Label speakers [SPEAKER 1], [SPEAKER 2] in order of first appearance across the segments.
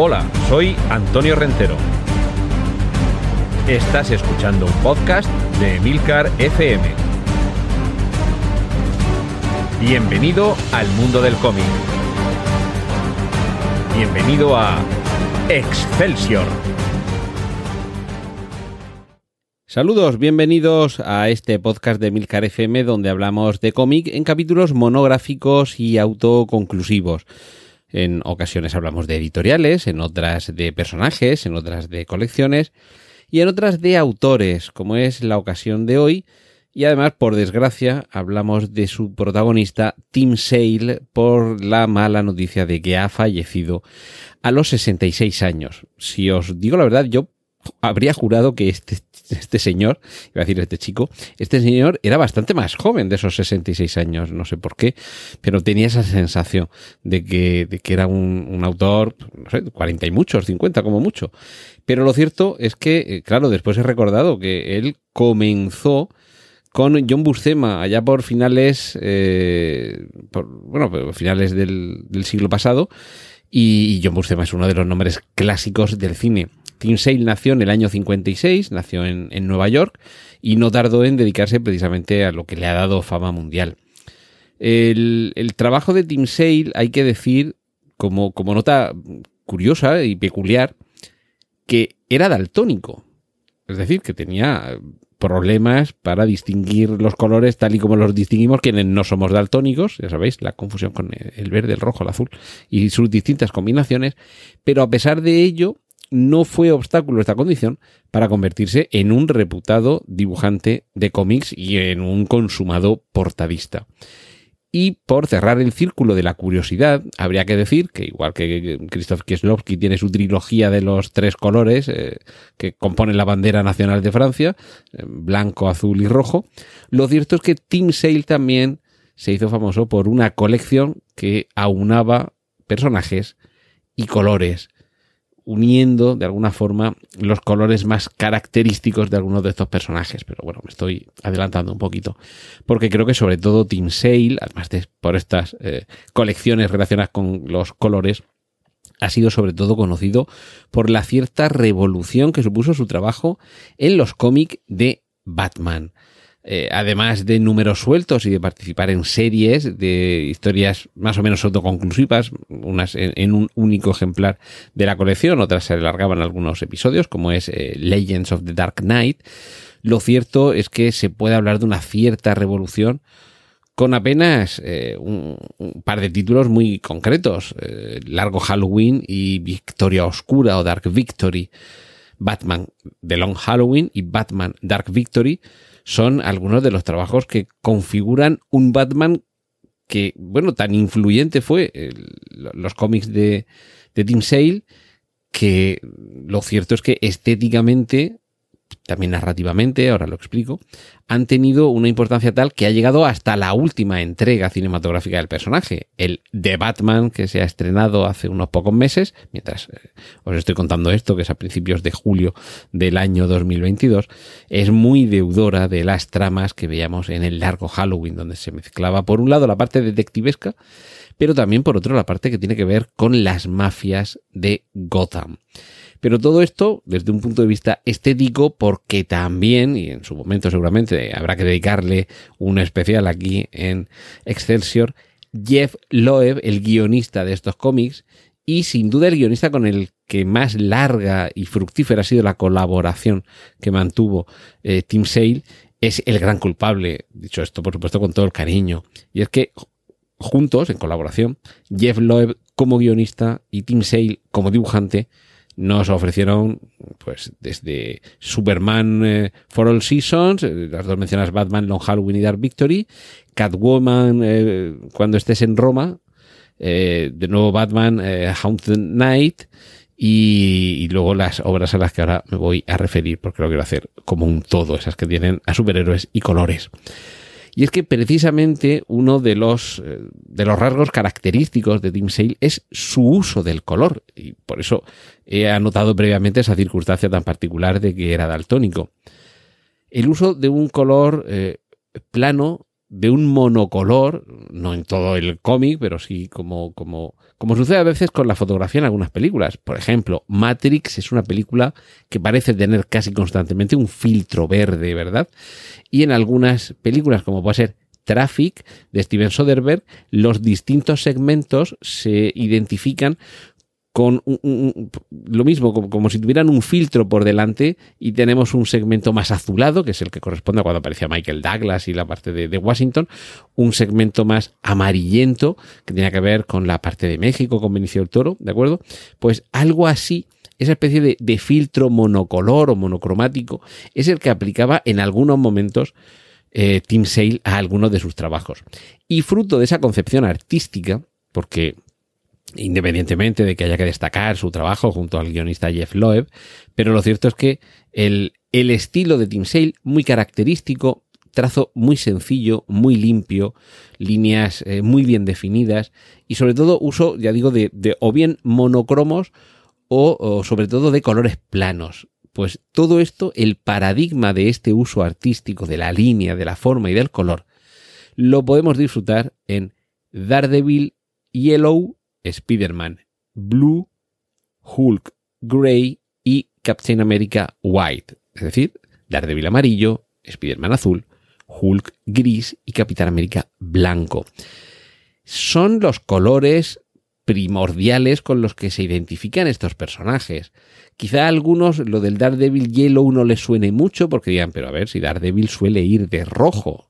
[SPEAKER 1] Hola, soy Antonio Rentero. Estás escuchando un podcast de Milcar FM. Bienvenido al mundo del cómic. Bienvenido a Excelsior.
[SPEAKER 2] Saludos, bienvenidos a este podcast de Milcar FM donde hablamos de cómic en capítulos monográficos y autoconclusivos. En ocasiones hablamos de editoriales, en otras de personajes, en otras de colecciones y en otras de autores, como es la ocasión de hoy. Y además, por desgracia, hablamos de su protagonista, Tim Sale, por la mala noticia de que ha fallecido a los 66 años. Si os digo la verdad, yo habría jurado que este, este señor, iba a decir este chico, este señor era bastante más joven de esos 66 años, no sé por qué, pero tenía esa sensación de que, de que era un, un autor, no sé, 40 y muchos, 50 como mucho. Pero lo cierto es que, eh, claro, después he recordado que él comenzó con John Buscema allá por finales, eh, por, bueno, finales del, del siglo pasado, y John Buscema es uno de los nombres clásicos del cine. Tim Sale nació en el año 56, nació en, en, Nueva York y no tardó en dedicarse precisamente a lo que le ha dado fama mundial. El, trabajo de Tim Sale, hay que decir, como, como nota curiosa y peculiar, que era daltónico. Es decir, que tenía problemas para distinguir los colores tal y como los distinguimos quienes no somos daltónicos, ya sabéis, la confusión con el verde, el rojo, el azul y sus distintas combinaciones, pero a pesar de ello, no fue obstáculo esta condición para convertirse en un reputado dibujante de cómics y en un consumado portadista. Y por cerrar el círculo de la curiosidad, habría que decir que igual que Krzysztof Kieslowski tiene su trilogía de los tres colores eh, que componen la bandera nacional de Francia, eh, blanco, azul y rojo, lo cierto es que Tim Sale también se hizo famoso por una colección que aunaba personajes y colores uniendo de alguna forma los colores más característicos de algunos de estos personajes. Pero bueno, me estoy adelantando un poquito. Porque creo que sobre todo Tim Sale, además de por estas eh, colecciones relacionadas con los colores, ha sido sobre todo conocido por la cierta revolución que supuso su trabajo en los cómics de Batman. Eh, además de números sueltos y de participar en series de historias más o menos autoconclusivas, unas en, un único ejemplar de la colección, otras se alargaban algunos episodios, como es eh, Legends of the Dark Knight, lo cierto es que se puede hablar de una cierta revolución con apenas eh, un, par de títulos muy concretos, Largo Halloween y Victoria Oscura o Dark Victory, Batman The Long Halloween y Batman Dark Victory, son algunos de los trabajos que configuran un Batman que, bueno, tan influyente fue los cómics de, de Tim Sale que lo cierto es que estéticamente también narrativamente, ahora lo explico, han tenido una importancia tal que ha llegado hasta la última entrega cinematográfica del personaje, el The Batman que se ha estrenado hace unos pocos meses, mientras eh, os estoy contando esto, que es a principios de julio del año 2022, es muy deudora de las tramas que veíamos en el largo Halloween, donde se mezclaba por un lado la parte detectivesca, pero también por otro la parte que tiene que ver con las mafias de Gotham. Pero todo esto desde un punto de vista estético, porque también, y en su momento seguramente habrá que dedicarle un especial aquí en Excelsior, Jeff Loeb, el guionista de estos cómics, y sin duda el guionista con el que más larga y fructífera ha sido la colaboración que mantuvo eh, Tim Sale, es el gran culpable. Dicho esto, por supuesto, con todo el cariño. Y es que juntos, en colaboración, Jeff Loeb como guionista y Tim Sale como dibujante, nos ofrecieron, pues, desde Superman eh, for All Seasons, eh, las dos mencionas Batman, Long Halloween y Dark Victory, Catwoman, eh, cuando estés en Roma, eh, de nuevo Batman, eh, Haunted Night, y, y, luego las obras a las que ahora me voy a referir, porque lo quiero hacer como un todo, esas que tienen a superhéroes y colores. Y es que precisamente uno de los, de los rasgos característicos de Tim Sale es su uso del color. Y por eso he anotado previamente esa circunstancia tan particular de que era daltónico. El uso de un color eh, plano de un monocolor, no en todo el cómic, pero sí como, como, como sucede a veces con la fotografía en algunas películas. Por ejemplo, Matrix es una película que parece tener casi constantemente un filtro verde, ¿verdad? Y en algunas películas, como puede ser Traffic de Steven Soderbergh, los distintos segmentos se identifican con lo mismo, como, si tuvieran un filtro por delante y tenemos un segmento más azulado, que es el que corresponde a cuando aparecía Michael Douglas y la parte de, Washington, un segmento más amarillento, que tiene que ver con la parte de México, con Benicio del Toro, ¿de acuerdo? Pues algo así, esa especie de, de filtro monocolor o monocromático, es el que aplicaba en algunos momentos eh, Tim Sale a algunos de sus trabajos. Y fruto de esa concepción artística, porque independientemente de que haya que destacar su trabajo junto al guionista Jeff Loeb, pero lo cierto es que el, estilo de Tim Sale, muy característico, trazo muy sencillo, muy limpio, líneas eh, muy bien definidas y sobre todo uso, ya digo, de, de o bien monocromos o, o, sobre todo de colores planos. Pues todo esto, el paradigma de este uso artístico de la línea, de la forma y del color, lo podemos disfrutar en Daredevil Yellow Spider-Man Blue, Hulk Grey y Captain America White. Es decir, Daredevil amarillo, Spider-Man azul, Hulk gris y Capitán América blanco. Son los colores primordiales con los que se identifican estos personajes. Quizá a algunos lo del Daredevil Yellow no les suene mucho porque digan, pero a ver, si Daredevil suele ir de rojo,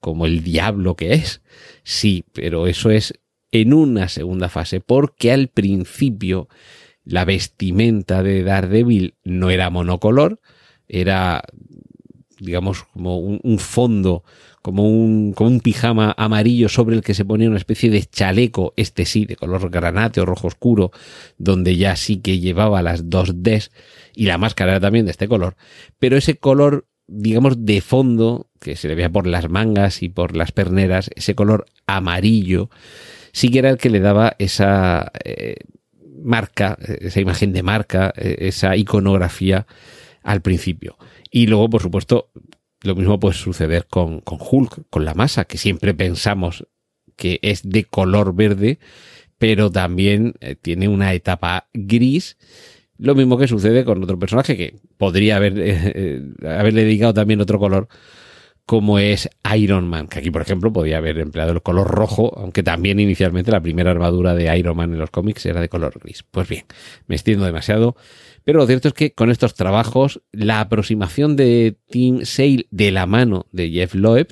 [SPEAKER 2] como el diablo que es. Sí, pero eso es en una segunda fase, porque al principio la vestimenta de Daredevil no era monocolor, era, digamos, como un, fondo, como un, como un pijama amarillo sobre el que se ponía una especie de chaleco, este sí, de color granate o rojo oscuro, donde ya sí que llevaba las dos Ds y la máscara era también de este color, pero ese color digamos, de fondo, que se le veía por las mangas y por las perneras, ese color amarillo, sí que era el que le daba esa eh, marca, esa imagen de marca, eh, esa iconografía al principio. Y luego, por supuesto, lo mismo puede suceder con, Hulk, con la masa, que siempre pensamos que es de color verde, pero también eh, tiene una etapa gris. Lo mismo que sucede con otro personaje que podría haber, haberle dedicado también otro color, como es Iron Man, que aquí por ejemplo podía haber empleado el color rojo, aunque también inicialmente la primera armadura de Iron Man en los cómics era de color gris. Pues bien, me extiendo demasiado, pero lo cierto es que con estos trabajos la aproximación de Tim Sale de la mano de Jeff Loeb,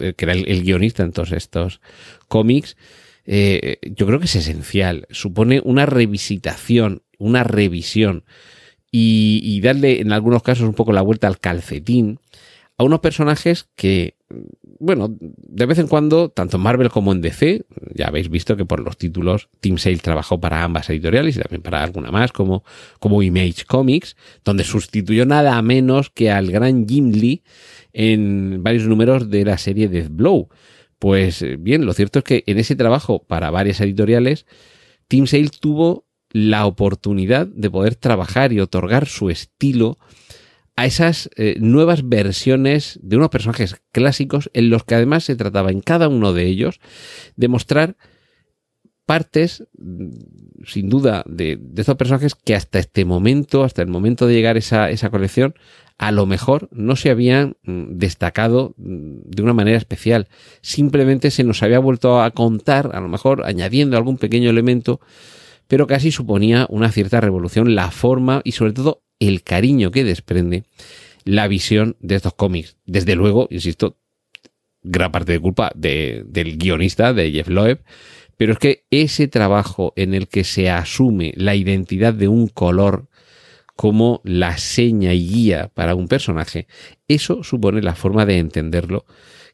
[SPEAKER 2] eh, que era el, guionista en todos estos cómics, eh, yo creo que es esencial. Supone una revisitación, una revisión y, y darle en algunos casos un poco la vuelta al calcetín a unos personajes que, bueno, de vez en cuando, tanto en Marvel como en DC, ya habéis visto que por los títulos Tim Sale trabajó para ambas editoriales y también para alguna más, como, como Image Comics, donde sustituyó nada menos que al gran Jim Lee en varios números de la serie Death Blow. Pues eh, bien, lo cierto es que en ese trabajo para varias editoriales, Tim Sale tuvo la oportunidad de poder trabajar y otorgar su estilo a esas eh, nuevas versiones de unos personajes clásicos en los que además se trataba en cada uno de ellos de mostrar partes, mm, sin duda, de, estos personajes que hasta este momento, hasta el momento de llegar esa, esa colección, a lo mejor no se habían mm, destacado mm, de una manera especial. Simplemente se nos había vuelto a contar, a lo mejor añadiendo algún pequeño elemento, pero casi suponía una cierta revolución la forma y sobre todo el cariño que desprende la visión de estos cómics. Desde luego, insisto, gran parte de culpa del guionista, de Jeff Loeb, pero es que ese trabajo en el que se asume la identidad de un color como la seña y guía para un personaje, eso supone la forma de entenderlo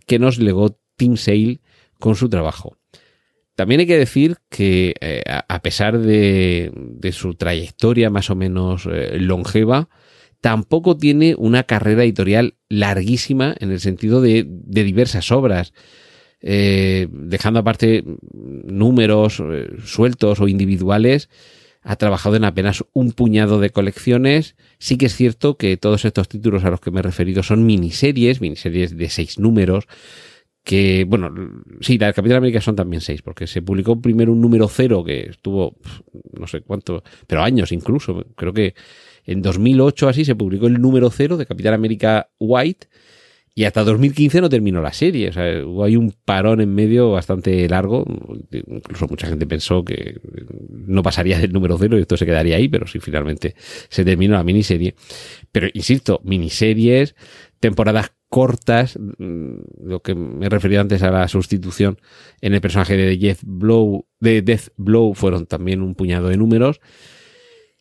[SPEAKER 2] que nos legó Tim Sale con su trabajo. También hay que decir que eh, a pesar de, su trayectoria más o menos eh, longeva, tampoco tiene una carrera editorial larguísima en el sentido de, diversas obras. Eh, dejando aparte números sueltos o individuales, ha trabajado en apenas un puñado de colecciones. Sí que es cierto que todos estos títulos a los que me he referido son miniseries, miniseries de seis números, que, bueno, sí, la de Capitán América son también seis, porque se publicó primero un número cero que estuvo, no sé cuánto, pero años incluso, creo que en 2008 así se publicó el número cero de Capitán América White y hasta 2015 no terminó la serie. O sea, hubo ahí un parón en medio bastante largo. Incluso mucha gente pensó que no pasaría del número cero y esto se quedaría ahí, pero sí finalmente se terminó la miniserie. Pero insisto, miniseries, temporadas cortas, mm, lo que me refería antes a la sustitución en el personaje de Blow, de Death Blow fueron también un puñado de números.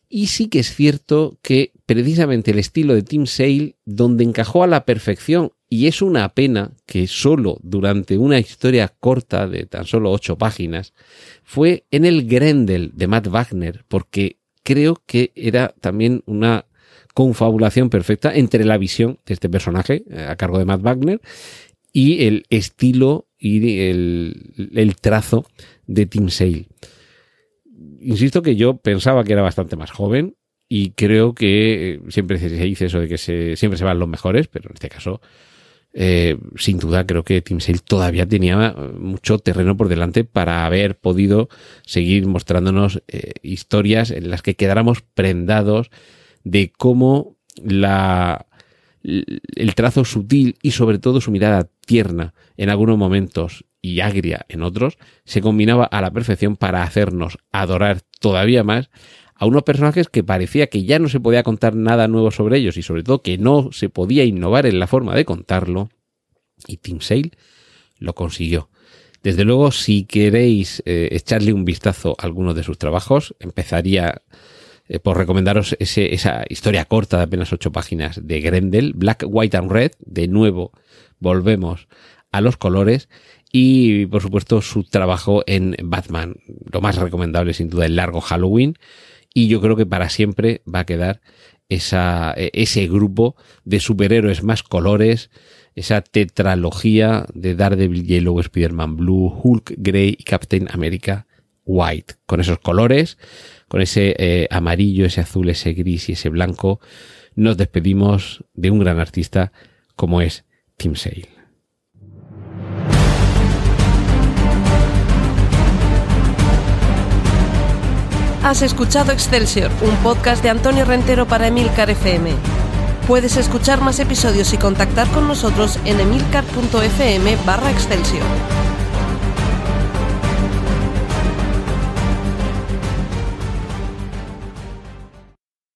[SPEAKER 2] Y sí que es cierto que precisamente el estilo de Tim Sale, donde encajó a la perfección y es una pena que solo durante una historia corta de tan solo ocho páginas fue en el Grendel de Matt Wagner, porque creo que era también una confabulación perfecta entre la visión de este personaje eh, a cargo de Matt Wagner y el estilo y el, trazo de Tim Sale. Insisto que yo pensaba que era bastante más joven y creo que eh, siempre se dice eso de que se, siempre se van los mejores, pero en este caso eh, sin duda creo que Team Sale todavía tenía mucho terreno por delante para haber podido seguir mostrándonos historias en las que quedáramos prendados de cómo la, el trazo sutil y sobre todo su mirada tierna en algunos momentos y agria en otros se combinaba a la perfección para hacernos adorar todavía más a unos personajes que parecía que ya no se podía contar nada nuevo sobre ellos y sobre todo que no se podía innovar en la forma de contarlo. Y Tim Sale lo consiguió. Desde luego, si queréis eh, echarle un vistazo a algunos de sus trabajos, empezaría eh, por recomendaros esa historia corta de apenas ocho páginas de Grendel, Black, White and Red. De nuevo, volvemos a los colores. Y por supuesto su trabajo en Batman, lo más recomendable sin duda el largo Halloween, y yo creo que para siempre va a quedar esa, e, ese grupo de superhéroes más colores, esa tetralogía de Daredevil Yellow, Spider-Man Blue, Hulk Grey y Captain America White, con esos colores, con ese eh, amarillo, ese azul, ese gris y ese blanco, nos despedimos de un gran artista como es Tim Sale.
[SPEAKER 3] Has escuchado Excelsior, un podcast de Antonio Rentero para Emilcar FM. Puedes escuchar más episodios y contactar con nosotros en emilcar.fm barra Excelsior.